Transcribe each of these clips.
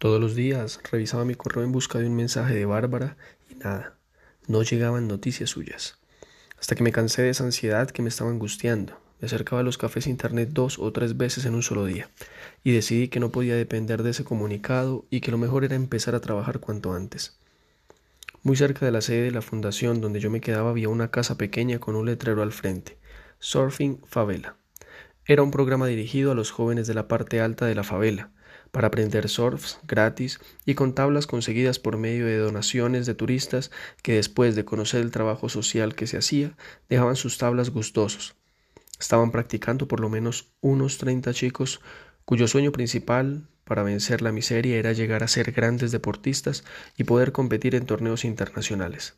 Todos los días revisaba mi correo en busca de un mensaje de Bárbara y nada, no llegaban noticias suyas. Hasta que me cansé de esa ansiedad que me estaba angustiando. Me acercaba a los cafés internet dos o tres veces en un solo día y decidí que no podía depender de ese comunicado y que lo mejor era empezar a trabajar cuanto antes. Muy cerca de la sede de la fundación donde yo me quedaba había una casa pequeña con un letrero al frente, Surfing Favela. Era un programa dirigido a los jóvenes de la parte alta de la favela, para aprender surfs gratis y con tablas conseguidas por medio de donaciones de turistas que después de conocer el trabajo social que se hacía, dejaban sus tablas gustosos. Estaban practicando por lo menos unos treinta chicos cuyo sueño principal para vencer la miseria era llegar a ser grandes deportistas y poder competir en torneos internacionales.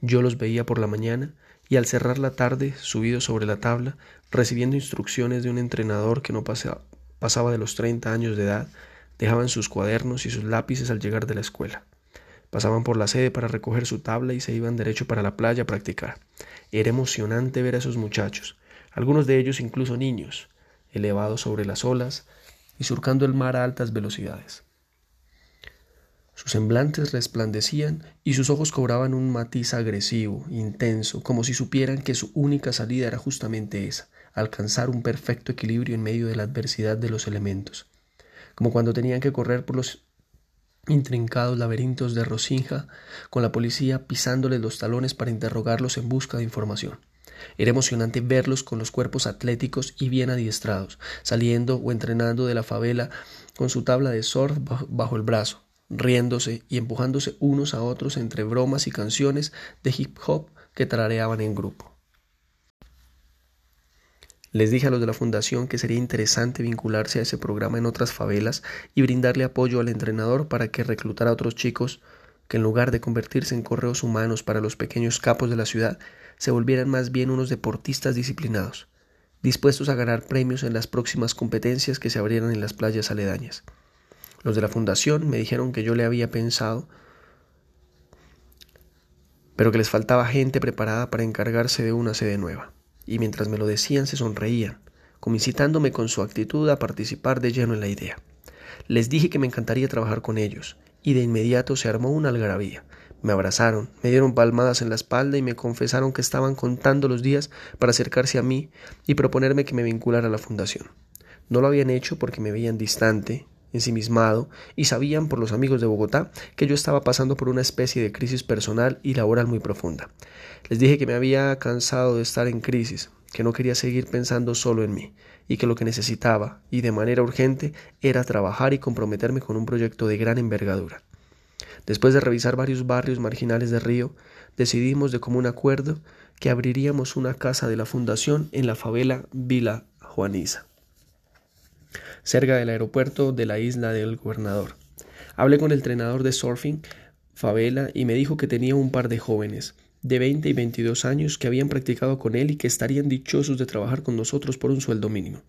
Yo los veía por la mañana y al cerrar la tarde, subido sobre la tabla, recibiendo instrucciones de un entrenador que no pasaba de los treinta años de edad, dejaban sus cuadernos y sus lápices al llegar de la escuela. Pasaban por la sede para recoger su tabla y se iban derecho para la playa a practicar. Era emocionante ver a esos muchachos, algunos de ellos incluso niños, elevados sobre las olas, y surcando el mar a altas velocidades. Sus semblantes resplandecían y sus ojos cobraban un matiz agresivo, intenso, como si supieran que su única salida era justamente esa, alcanzar un perfecto equilibrio en medio de la adversidad de los elementos, como cuando tenían que correr por los intrincados laberintos de Rosinja, con la policía pisándoles los talones para interrogarlos en busca de información. Era emocionante verlos con los cuerpos atléticos y bien adiestrados, saliendo o entrenando de la favela con su tabla de surf bajo el brazo, riéndose y empujándose unos a otros entre bromas y canciones de hip hop que tarareaban en grupo. Les dije a los de la fundación que sería interesante vincularse a ese programa en otras favelas y brindarle apoyo al entrenador para que reclutara a otros chicos que en lugar de convertirse en correos humanos para los pequeños capos de la ciudad, se volvieran más bien unos deportistas disciplinados, dispuestos a ganar premios en las próximas competencias que se abrieran en las playas aledañas. Los de la fundación me dijeron que yo le había pensado, pero que les faltaba gente preparada para encargarse de una sede nueva, y mientras me lo decían se sonreían, como incitándome con su actitud a participar de lleno en la idea. Les dije que me encantaría trabajar con ellos, y de inmediato se armó una algarabía. Me abrazaron, me dieron palmadas en la espalda y me confesaron que estaban contando los días para acercarse a mí y proponerme que me vinculara a la fundación. No lo habían hecho porque me veían distante, ensimismado, y sabían por los amigos de Bogotá que yo estaba pasando por una especie de crisis personal y laboral muy profunda. Les dije que me había cansado de estar en crisis, que no quería seguir pensando solo en mí, y que lo que necesitaba, y de manera urgente, era trabajar y comprometerme con un proyecto de gran envergadura. Después de revisar varios barrios marginales de Río, decidimos de común acuerdo que abriríamos una casa de la fundación en la favela Vila Juaniza, cerca del aeropuerto de la isla del Gobernador. Hablé con el entrenador de surfing favela y me dijo que tenía un par de jóvenes de 20 y 22 años que habían practicado con él y que estarían dichosos de trabajar con nosotros por un sueldo mínimo.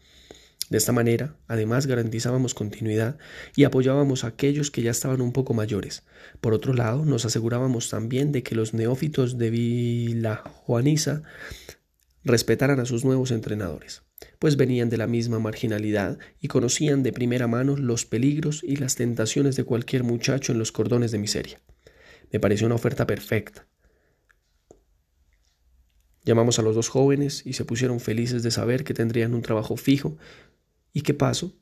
De esta manera, además, garantizábamos continuidad y apoyábamos a aquellos que ya estaban un poco mayores. Por otro lado, nos asegurábamos también de que los neófitos de Villa Juaniza respetaran a sus nuevos entrenadores, pues venían de la misma marginalidad y conocían de primera mano los peligros y las tentaciones de cualquier muchacho en los cordones de miseria. Me pareció una oferta perfecta. Llamamos a los dos jóvenes y se pusieron felices de saber que tendrían un trabajo fijo y que paso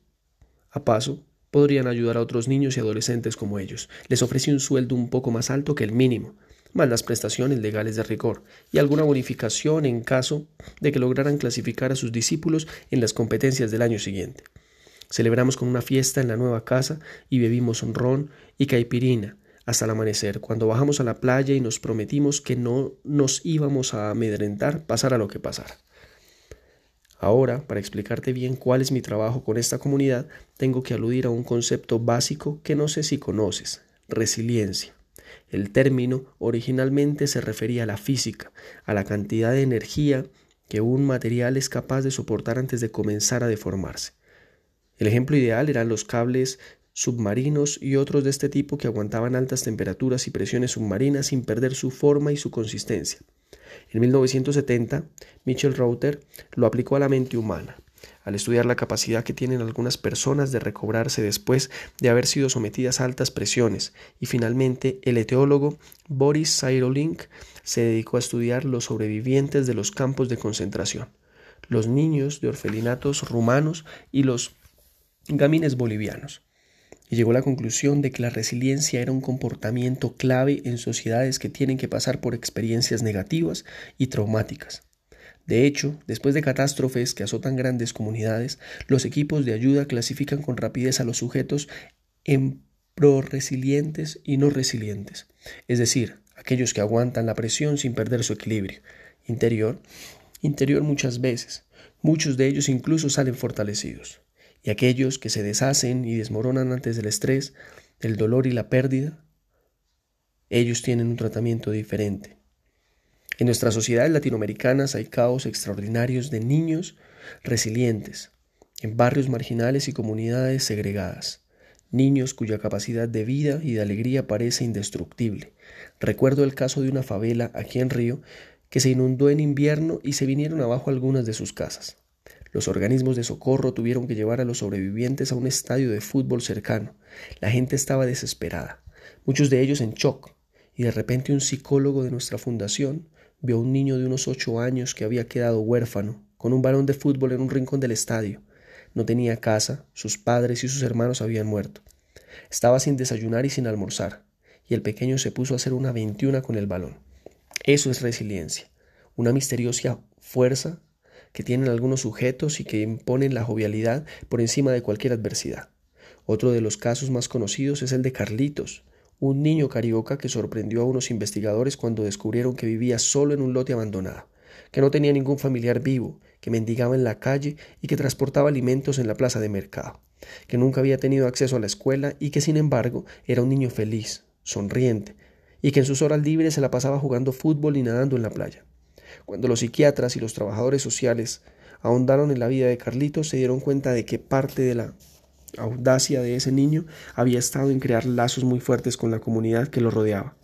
a paso podrían ayudar a otros niños y adolescentes como ellos. Les ofrecí un sueldo un poco más alto que el mínimo, más las prestaciones legales de rigor y alguna bonificación en caso de que lograran clasificar a sus discípulos en las competencias del año siguiente. Celebramos con una fiesta en la nueva casa y bebimos ron y caipirina hasta el amanecer, cuando bajamos a la playa y nos prometimos que no nos íbamos a amedrentar pasara lo que pasara. Ahora, para explicarte bien cuál es mi trabajo con esta comunidad, tengo que aludir a un concepto básico que no sé si conoces, resiliencia. El término originalmente se refería a la física, a la cantidad de energía que un material es capaz de soportar antes de comenzar a deformarse. El ejemplo ideal eran los cables submarinos y otros de este tipo que aguantaban altas temperaturas y presiones submarinas sin perder su forma y su consistencia. En 1970, Michel Reuter lo aplicó a la mente humana. Al estudiar la capacidad que tienen algunas personas de recobrarse después de haber sido sometidas a altas presiones, y finalmente el eteólogo Boris Cyrulnik se dedicó a estudiar los sobrevivientes de los campos de concentración, los niños de orfelinatos rumanos y los gamines bolivianos, y llegó a la conclusión de que la resiliencia era un comportamiento clave en sociedades que tienen que pasar por experiencias negativas y traumáticas. De hecho, después de catástrofes que azotan grandes comunidades, los equipos de ayuda clasifican con rapidez a los sujetos en pro-resilientes y no resilientes, es decir, aquellos que aguantan la presión sin perder su equilibrio. Interior, interior muchas veces, muchos de ellos incluso salen fortalecidos, y aquellos que se deshacen y desmoronan antes del estrés, el dolor y la pérdida, ellos tienen un tratamiento diferente, en nuestras sociedades latinoamericanas hay caos extraordinarios de niños resilientes, en barrios marginales y comunidades segregadas, niños cuya capacidad de vida y de alegría parece indestructible. Recuerdo el caso de una favela aquí en Río que se inundó en invierno y se vinieron abajo algunas de sus casas. Los organismos de socorro tuvieron que llevar a los sobrevivientes a un estadio de fútbol cercano. La gente estaba desesperada, muchos de ellos en shock, y de repente un psicólogo de nuestra fundación vio a un niño de unos ocho años que había quedado huérfano, con un balón de fútbol en un rincón del estadio. No tenía casa, sus padres y sus hermanos habían muerto. Estaba sin desayunar y sin almorzar, y el pequeño se puso a hacer una veintiuna con el balón. Eso es resiliencia, una misteriosa fuerza que tienen algunos sujetos y que imponen la jovialidad por encima de cualquier adversidad. Otro de los casos más conocidos es el de Carlitos, un niño carioca que sorprendió a unos investigadores cuando descubrieron que vivía solo en un lote abandonado, que no tenía ningún familiar vivo, que mendigaba en la calle y que transportaba alimentos en la plaza de mercado, que nunca había tenido acceso a la escuela y que sin embargo era un niño feliz, sonriente, y que en sus horas libres se la pasaba jugando fútbol y nadando en la playa. Cuando los psiquiatras y los trabajadores sociales ahondaron en la vida de Carlitos, se dieron cuenta de que parte de la audacia de ese niño había estado en crear lazos muy fuertes con la comunidad que lo rodeaba.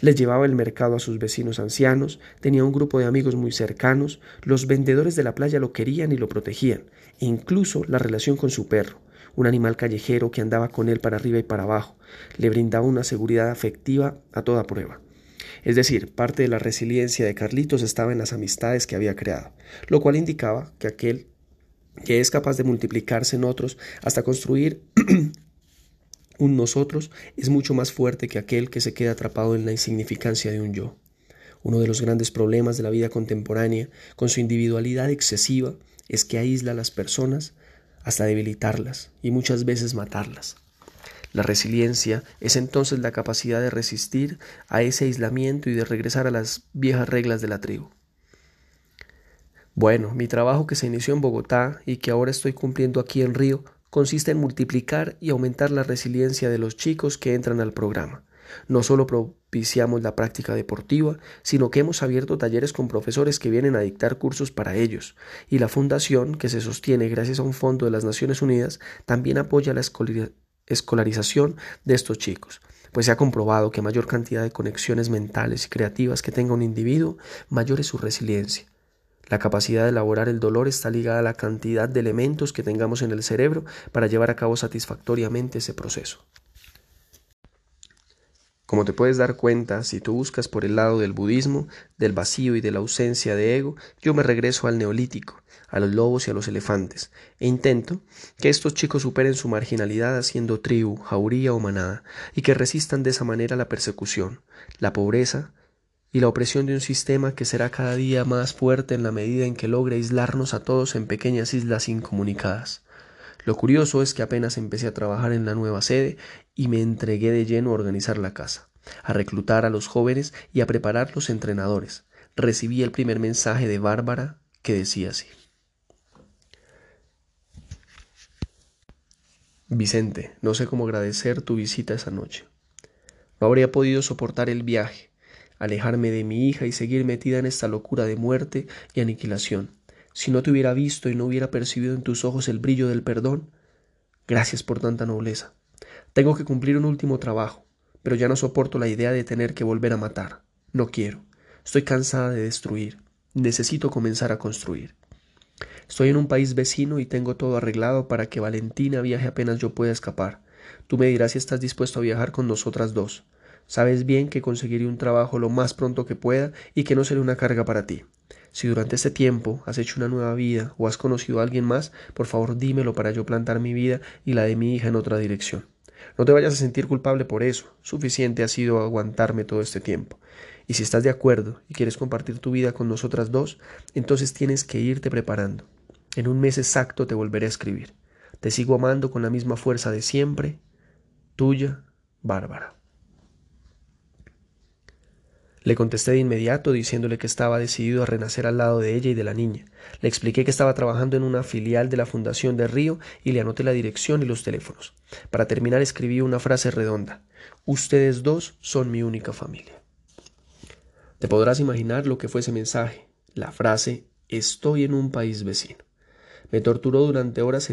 Les llevaba el mercado a sus vecinos ancianos, tenía un grupo de amigos muy cercanos, los vendedores de la playa lo querían y lo protegían, e incluso la relación con su perro, un animal callejero que andaba con él para arriba y para abajo, le brindaba una seguridad afectiva a toda prueba. Es decir, parte de la resiliencia de Carlitos estaba en las amistades que había creado, lo cual indicaba que aquel que es capaz de multiplicarse en otros hasta construir un nosotros, es mucho más fuerte que aquel que se queda atrapado en la insignificancia de un yo. Uno de los grandes problemas de la vida contemporánea, con su individualidad excesiva, es que aísla a las personas hasta debilitarlas y muchas veces matarlas. La resiliencia es entonces la capacidad de resistir a ese aislamiento y de regresar a las viejas reglas de la tribu. Bueno, mi trabajo que se inició en Bogotá y que ahora estoy cumpliendo aquí en Río consiste en multiplicar y aumentar la resiliencia de los chicos que entran al programa. No solo propiciamos la práctica deportiva, sino que hemos abierto talleres con profesores que vienen a dictar cursos para ellos, y la fundación, que se sostiene gracias a un fondo de las Naciones Unidas, también apoya la escolarización de estos chicos, pues se ha comprobado que mayor cantidad de conexiones mentales y creativas que tenga un individuo, mayor es su resiliencia. La capacidad de elaborar el dolor está ligada a la cantidad de elementos que tengamos en el cerebro para llevar a cabo satisfactoriamente ese proceso. Como te puedes dar cuenta, si tú buscas por el lado del budismo, del vacío y de la ausencia de ego, yo me regreso al neolítico, a los lobos y a los elefantes, e intento que estos chicos superen su marginalidad haciendo tribu, jauría o manada, y que resistan de esa manera la persecución, la pobreza, y la opresión de un sistema que será cada día más fuerte en la medida en que logre aislarnos a todos en pequeñas islas incomunicadas. Lo curioso es que apenas empecé a trabajar en la nueva sede y me entregué de lleno a organizar la casa, a reclutar a los jóvenes y a preparar los entrenadores. Recibí el primer mensaje de Bárbara que decía así. Vicente, no sé cómo agradecer tu visita esa noche. No habría podido soportar el viaje, alejarme de mi hija y seguir metida en esta locura de muerte y aniquilación. Si no te hubiera visto y no hubiera percibido en tus ojos el brillo del perdón, gracias por tanta nobleza. Tengo que cumplir un último trabajo, pero ya no soporto la idea de tener que volver a matar. No quiero. Estoy cansada de destruir. Necesito comenzar a construir. Estoy en un país vecino y tengo todo arreglado para que Valentina viaje apenas yo pueda escapar. Tú me dirás si estás dispuesto a viajar con nosotras dos. Sabes bien que conseguiré un trabajo lo más pronto que pueda y que no seré una carga para ti. Si durante este tiempo has hecho una nueva vida o has conocido a alguien más, por favor dímelo para yo plantar mi vida y la de mi hija en otra dirección. No te vayas a sentir culpable por eso. Suficiente ha sido aguantarme todo este tiempo. Y si estás de acuerdo y quieres compartir tu vida con nosotras dos, entonces tienes que irte preparando. En un mes exacto te volveré a escribir. Te sigo amando con la misma fuerza de siempre. Tuya, Bárbara. Le contesté de inmediato diciéndole que estaba decidido a renacer al lado de ella y de la niña. Le expliqué que estaba trabajando en una filial de la Fundación de Río y le anoté la dirección y los teléfonos. Para terminar escribí una frase redonda. Ustedes dos son mi única familia. Te podrás imaginar lo que fue ese mensaje. La frase Estoy en un país vecino. Me torturó durante horas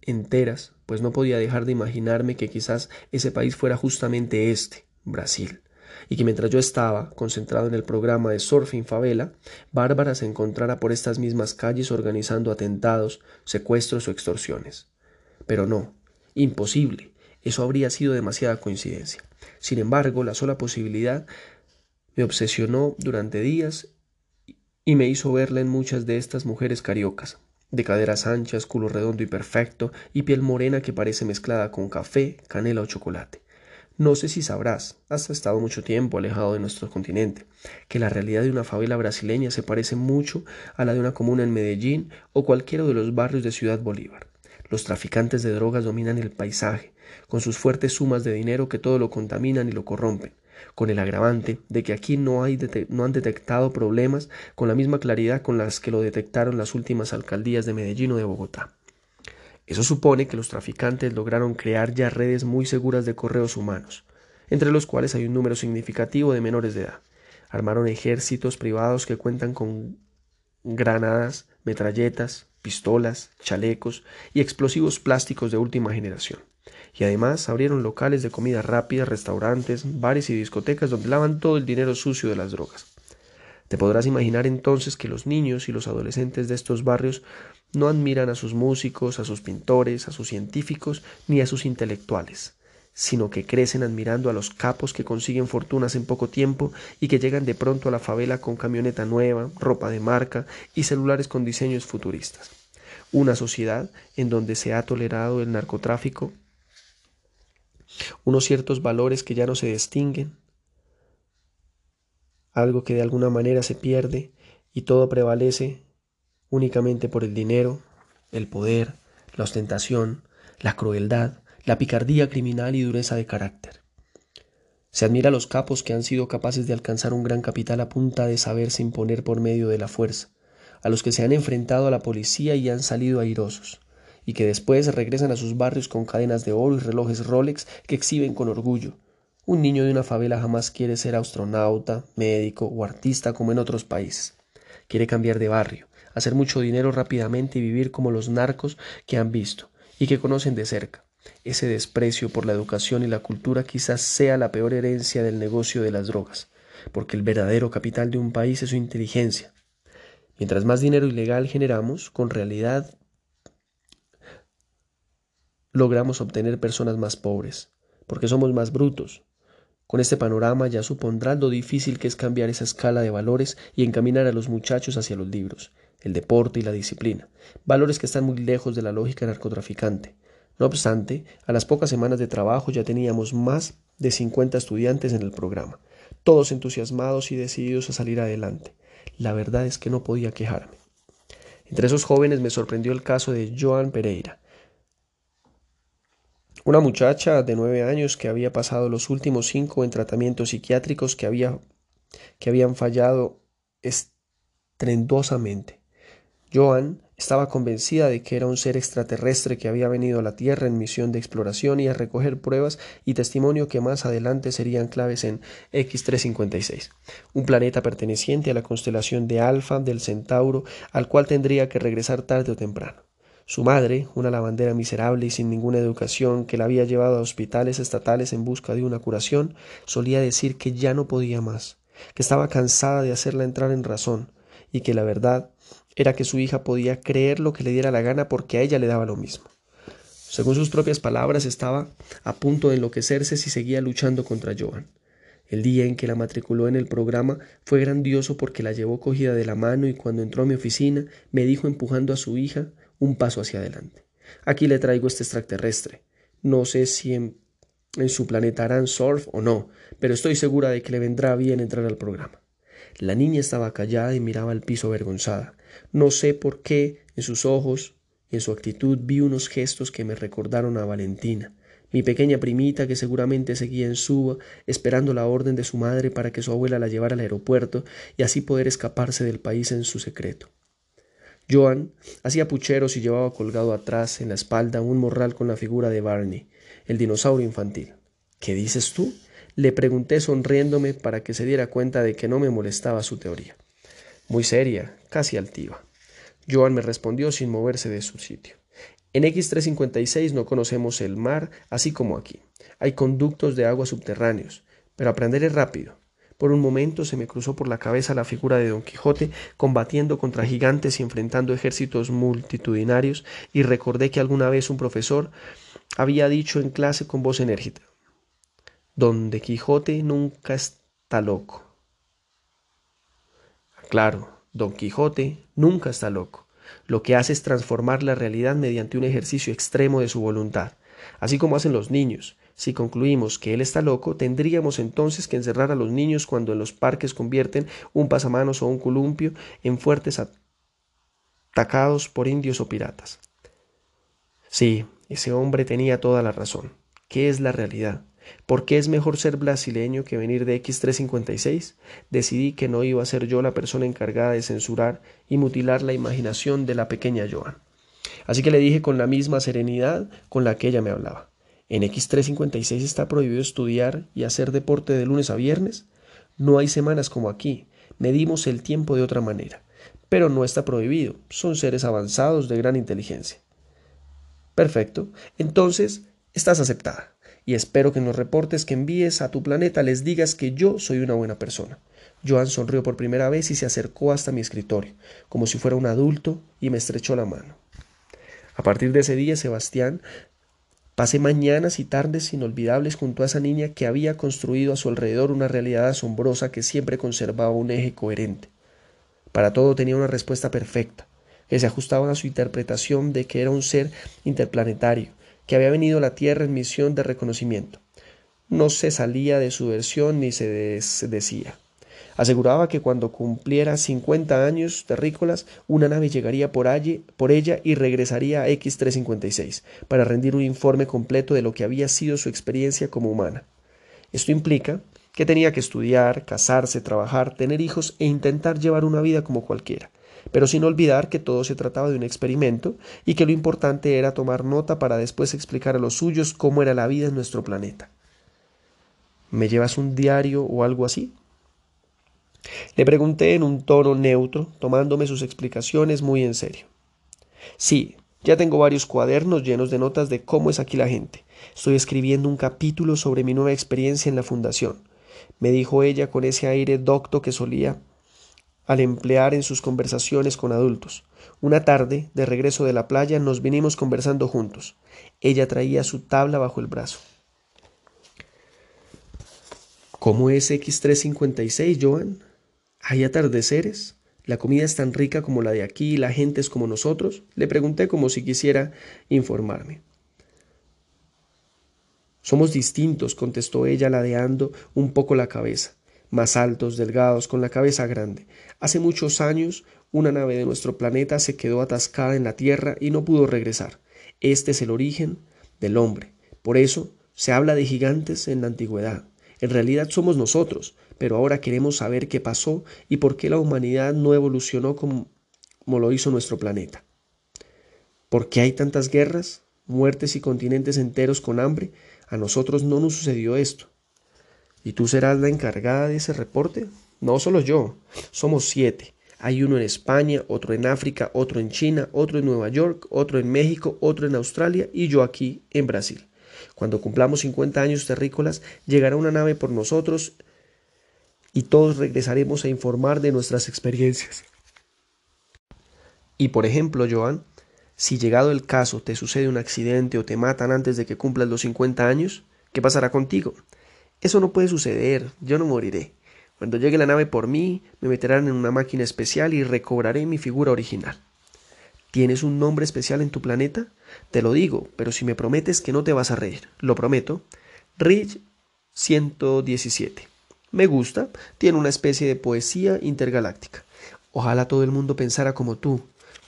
enteras, pues no podía dejar de imaginarme que quizás ese país fuera justamente este, Brasil y que mientras yo estaba concentrado en el programa de Surfing Favela, Bárbara se encontrara por estas mismas calles organizando atentados, secuestros o extorsiones. Pero no, imposible, eso habría sido demasiada coincidencia. Sin embargo, la sola posibilidad me obsesionó durante días y me hizo verla en muchas de estas mujeres cariocas, de caderas anchas, culo redondo y perfecto, y piel morena que parece mezclada con café, canela o chocolate. No sé si sabrás, has estado mucho tiempo alejado de nuestro continente, que la realidad de una favela brasileña se parece mucho a la de una comuna en Medellín o cualquiera de los barrios de Ciudad Bolívar. Los traficantes de drogas dominan el paisaje, con sus fuertes sumas de dinero que todo lo contaminan y lo corrompen, con el agravante de que aquí no, hay no han detectado problemas con la misma claridad con las que lo detectaron las últimas alcaldías de Medellín o de Bogotá. Eso supone que los traficantes lograron crear ya redes muy seguras de correos humanos, entre los cuales hay un número significativo de menores de edad. Armaron ejércitos privados que cuentan con granadas, metralletas, pistolas, chalecos y explosivos plásticos de última generación. Y además abrieron locales de comida rápida, restaurantes, bares y discotecas donde lavan todo el dinero sucio de las drogas. Te podrás imaginar entonces que los niños y los adolescentes de estos barrios no admiran a sus músicos, a sus pintores, a sus científicos, ni a sus intelectuales, sino que crecen admirando a los capos que consiguen fortunas en poco tiempo y que llegan de pronto a la favela con camioneta nueva, ropa de marca y celulares con diseños futuristas. Una sociedad en donde se ha tolerado el narcotráfico, unos ciertos valores que ya no se distinguen, algo que de alguna manera se pierde y todo prevalece únicamente por el dinero, el poder, la ostentación, la crueldad, la picardía criminal y dureza de carácter. Se admira a los capos que han sido capaces de alcanzar un gran capital a punta de saberse imponer por medio de la fuerza, a los que se han enfrentado a la policía y han salido airosos, y que después regresan a sus barrios con cadenas de oro y relojes Rolex que exhiben con orgullo, un niño de una favela jamás quiere ser astronauta, médico o artista como en otros países. Quiere cambiar de barrio, hacer mucho dinero rápidamente y vivir como los narcos que han visto y que conocen de cerca. Ese desprecio por la educación y la cultura quizás sea la peor herencia del negocio de las drogas, porque el verdadero capital de un país es su inteligencia. Mientras más dinero ilegal generamos, con realidad logramos obtener personas más pobres, porque somos más brutos, con este panorama ya supondrás lo difícil que es cambiar esa escala de valores y encaminar a los muchachos hacia los libros, el deporte y la disciplina, valores que están muy lejos de la lógica narcotraficante. No obstante, a las pocas semanas de trabajo ya teníamos más de 50 estudiantes en el programa, todos entusiasmados y decididos a salir adelante. La verdad es que no podía quejarme. Entre esos jóvenes me sorprendió el caso de Joan Pereira, una muchacha de nueve años que había pasado los últimos cinco en tratamientos psiquiátricos que, había, que habían fallado estrendosamente. Joan estaba convencida de que era un ser extraterrestre que había venido a la Tierra en misión de exploración y a recoger pruebas y testimonio que más adelante serían claves en X356, un planeta perteneciente a la constelación de Alfa del Centauro, al cual tendría que regresar tarde o temprano. Su madre, una lavandera miserable y sin ninguna educación que la había llevado a hospitales estatales en busca de una curación, solía decir que ya no podía más, que estaba cansada de hacerla entrar en razón, y que la verdad era que su hija podía creer lo que le diera la gana porque a ella le daba lo mismo. Según sus propias palabras, estaba a punto de enloquecerse si seguía luchando contra Joan. El día en que la matriculó en el programa fue grandioso porque la llevó cogida de la mano y cuando entró a mi oficina me dijo empujando a su hija un paso hacia adelante. Aquí le traigo este extraterrestre. No sé si en, su planeta harán surf o no, pero estoy segura de que le vendrá bien entrar al programa. La niña estaba callada y miraba al piso avergonzada. No sé por qué en sus ojos y en su actitud vi unos gestos que me recordaron a Valentina, mi pequeña primita que seguramente seguía en Suba esperando la orden de su madre para que su abuela la llevara al aeropuerto y así poder escaparse del país en su secreto. Joan hacía pucheros y llevaba colgado atrás en la espalda un morral con la figura de Barney, el dinosaurio infantil. ¿Qué dices tú? Le pregunté sonriéndome para que se diera cuenta de que no me molestaba su teoría. Muy seria, casi altiva. Joan me respondió sin moverse de su sitio. En X356 no conocemos el mar, así como aquí. Hay conductos de agua subterráneos, pero aprenderé rápido. Por un momento se me cruzó por la cabeza la figura de Don Quijote combatiendo contra gigantes y enfrentando ejércitos multitudinarios, y recordé que alguna vez un profesor había dicho en clase con voz enérgica Don Quijote nunca está loco. Claro, Don Quijote nunca está loco. Lo que hace es transformar la realidad mediante un ejercicio extremo de su voluntad, así como hacen los niños. Si concluimos que él está loco, tendríamos entonces que encerrar a los niños cuando en los parques convierten un pasamanos o un columpio en fuertes atacados por indios o piratas. Sí, ese hombre tenía toda la razón. ¿Qué es la realidad? ¿Por qué es mejor ser brasileño que venir de X356? Decidí que no iba a ser yo la persona encargada de censurar y mutilar la imaginación de la pequeña Joan. Así que le dije con la misma serenidad con la que ella me hablaba. ¿En X356 está prohibido estudiar y hacer deporte de lunes a viernes? No hay semanas como aquí. Medimos el tiempo de otra manera. Pero no está prohibido. Son seres avanzados de gran inteligencia. Perfecto. Entonces, estás aceptada y espero que en los reportes que envíes a tu planeta les digas que yo soy una buena persona. Joan sonrió por primera vez y se acercó hasta mi escritorio, como si fuera un adulto, y me estrechó la mano. A partir de ese día, Sebastián, pasé mañanas y tardes inolvidables junto a esa niña que había construido a su alrededor una realidad asombrosa que siempre conservaba un eje coherente. Para todo tenía una respuesta perfecta, que se ajustaba a su interpretación de que era un ser interplanetario, que había venido a la Tierra en misión de reconocimiento. No se salía de su versión ni se decía. Aseguraba que cuando cumpliera 50 años terrícolas, una nave llegaría por, allí, por ella y regresaría a X356 para rendir un informe completo de lo que había sido su experiencia como humana. Esto implica que tenía que estudiar, casarse, trabajar, tener hijos e intentar llevar una vida como cualquiera, pero sin olvidar que todo se trataba de un experimento y que lo importante era tomar nota para después explicar a los suyos cómo era la vida en nuestro planeta. ¿Me llevas un diario o algo así? Le pregunté en un tono neutro, tomándome sus explicaciones muy en serio. Sí, ya tengo varios cuadernos llenos de notas de cómo es aquí la gente. Estoy escribiendo un capítulo sobre mi nueva experiencia en la fundación, me dijo ella con ese aire docto que solía al emplear en sus conversaciones con adultos. Una tarde, de regreso de la playa, nos vinimos conversando juntos. Ella traía su tabla bajo el brazo. ¿Cómo es X356, Joan? ¿Hay atardeceres? ¿La comida es tan rica como la de aquí la gente es como nosotros? Le pregunté como si quisiera informarme. Somos distintos, contestó ella ladeando un poco la cabeza más altos, delgados, con la cabeza grande. Hace muchos años una nave de nuestro planeta se quedó atascada en la Tierra y no pudo regresar. Este es el origen del hombre. Por eso se habla de gigantes en la antigüedad. En realidad somos nosotros, pero ahora queremos saber qué pasó y por qué la humanidad no evolucionó como, lo hizo nuestro planeta. ¿Por qué hay tantas guerras, muertes y continentes enteros con hambre? A nosotros no nos sucedió esto. ¿Y tú serás la encargada de ese reporte? No solo yo, somos siete. Hay uno en España, otro en África, otro en China, otro en Nueva York, otro en México, otro en Australia y yo aquí en Brasil. Cuando cumplamos 50 años terrícolas, llegará una nave por nosotros y todos regresaremos a informar de nuestras experiencias. Y por ejemplo, Joan, si llegado el caso te sucede un accidente o te matan antes de que cumplas los 50 años, ¿qué pasará contigo? Eso no puede suceder, yo no moriré. Cuando llegue la nave por mí, me meterán en una máquina especial y recobraré mi figura original. ¿Tienes un nombre especial en tu planeta? Te lo digo, pero si me prometes que no te vas a reír, lo prometo. Rich 117. Me gusta, tiene una especie de poesía intergaláctica. Ojalá todo el mundo pensara como tú,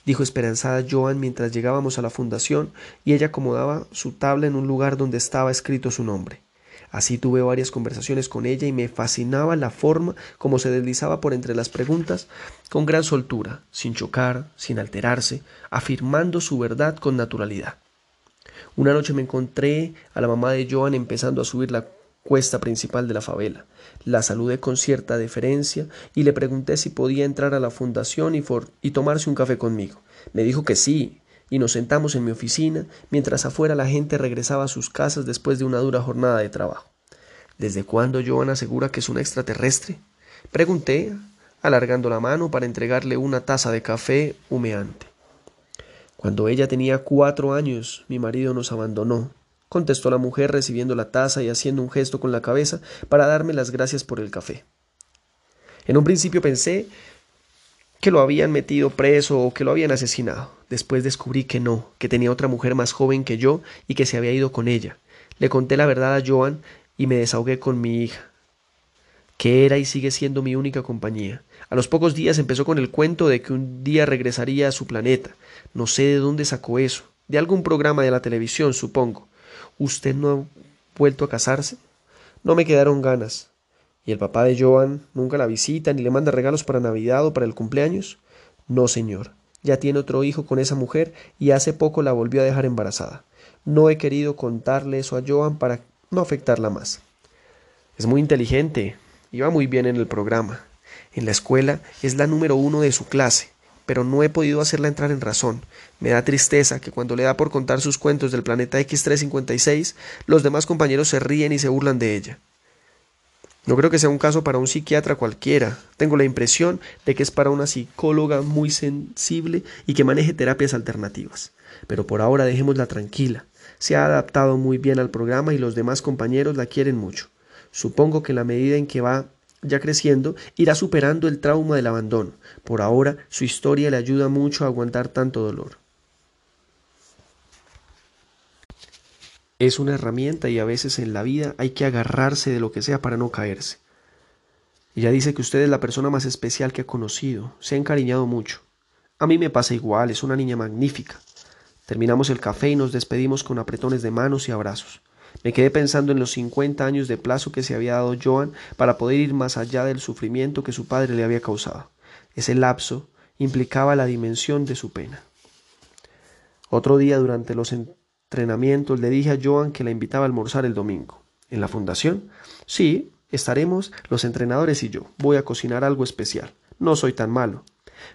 dijo esperanzada Joan mientras llegábamos a la fundación y ella acomodaba su tabla en un lugar donde estaba escrito su nombre. Así tuve varias conversaciones con ella y me fascinaba la forma como se deslizaba por entre las preguntas con gran soltura, sin chocar, sin alterarse, afirmando su verdad con naturalidad. Una noche me encontré a la mamá de Joan empezando a subir la cuesta principal de la favela. La saludé con cierta deferencia y le pregunté si podía entrar a la fundación y, tomarse un café conmigo. Me dijo que sí, y nos sentamos en mi oficina mientras afuera la gente regresaba a sus casas después de una dura jornada de trabajo. ¿Desde cuándo Joan asegura que es un extraterrestre? Pregunté, alargando la mano para entregarle una taza de café humeante. Cuando ella tenía cuatro años, mi marido nos abandonó, contestó la mujer recibiendo la taza y haciendo un gesto con la cabeza para darme las gracias por el café. En un principio pensé que lo habían metido preso o que lo habían asesinado. Después descubrí que no, que tenía otra mujer más joven que yo y que se había ido con ella. Le conté la verdad a Joan y me desahogué con mi hija, que era y sigue siendo mi única compañía. A los pocos días empezó con el cuento de que un día regresaría a su planeta. No sé de dónde sacó eso. De algún programa de la televisión, supongo. ¿Usted no ha vuelto a casarse? No me quedaron ganas. ¿Y el papá de Joan nunca la visita ni le manda regalos para Navidad o para el cumpleaños? No, señor. Ya tiene otro hijo con esa mujer y hace poco la volvió a dejar embarazada. No he querido contarle eso a Joan para no afectarla más. Es muy inteligente, iba muy bien en el programa. En la escuela es la número uno de su clase, pero no he podido hacerla entrar en razón. Me da tristeza que cuando le da por contar sus cuentos del planeta X356, los demás compañeros se ríen y se burlan de ella. No creo que sea un caso para un psiquiatra cualquiera. Tengo la impresión de que es para una psicóloga muy sensible y que maneje terapias alternativas. Pero por ahora dejémosla tranquila. Se ha adaptado muy bien al programa y los demás compañeros la quieren mucho. Supongo que en la medida en que va ya creciendo, irá superando el trauma del abandono. Por ahora, su historia le ayuda mucho a aguantar tanto dolor. es una herramienta y a veces en la vida hay que agarrarse de lo que sea para no caerse. Ella dice que usted es la persona más especial que ha conocido, se ha encariñado mucho. A mí me pasa igual, es una niña magnífica. Terminamos el café y nos despedimos con apretones de manos y abrazos. Me quedé pensando en los cincuenta años de plazo que se había dado Joan para poder ir más allá del sufrimiento que su padre le había causado. Ese lapso implicaba la dimensión de su pena. Otro día durante los entrenamientos, le dije a Joan que la invitaba a almorzar el domingo. ¿En la fundación? Sí, estaremos los entrenadores y yo. Voy a cocinar algo especial. No soy tan malo.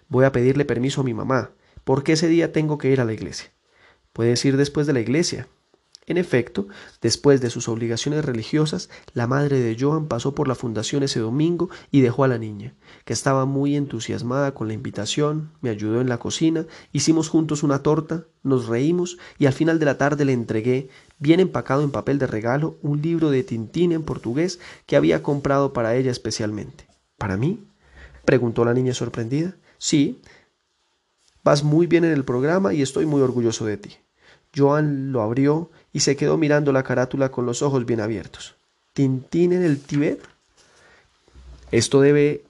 Voy a pedirle permiso a mi mamá, porque ese día tengo que ir a la iglesia. Puedes ir después de la iglesia. En efecto, después de sus obligaciones religiosas, la madre de Joan pasó por la fundación ese domingo y dejó a la niña, que estaba muy entusiasmada con la invitación, me ayudó en la cocina, hicimos juntos una torta, nos reímos y al final de la tarde le entregué, bien empacado en papel de regalo, un libro de Tintín en portugués que había comprado para ella especialmente. ¿Para mí? preguntó la niña sorprendida. Sí, vas muy bien en el programa y estoy muy orgulloso de ti. Joan lo abrió y se quedó mirando la carátula con los ojos bien abiertos. ¿Tintín en el Tíbet? Esto debe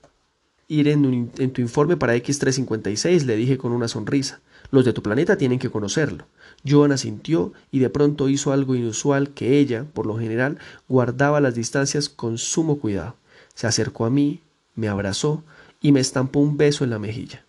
ir en, en, tu informe para X356, le dije con una sonrisa. Los de tu planeta tienen que conocerlo. Joan asintió y de pronto hizo algo inusual que ella, por lo general, guardaba las distancias con sumo cuidado. Se acercó a mí, me abrazó y me estampó un beso en la mejilla.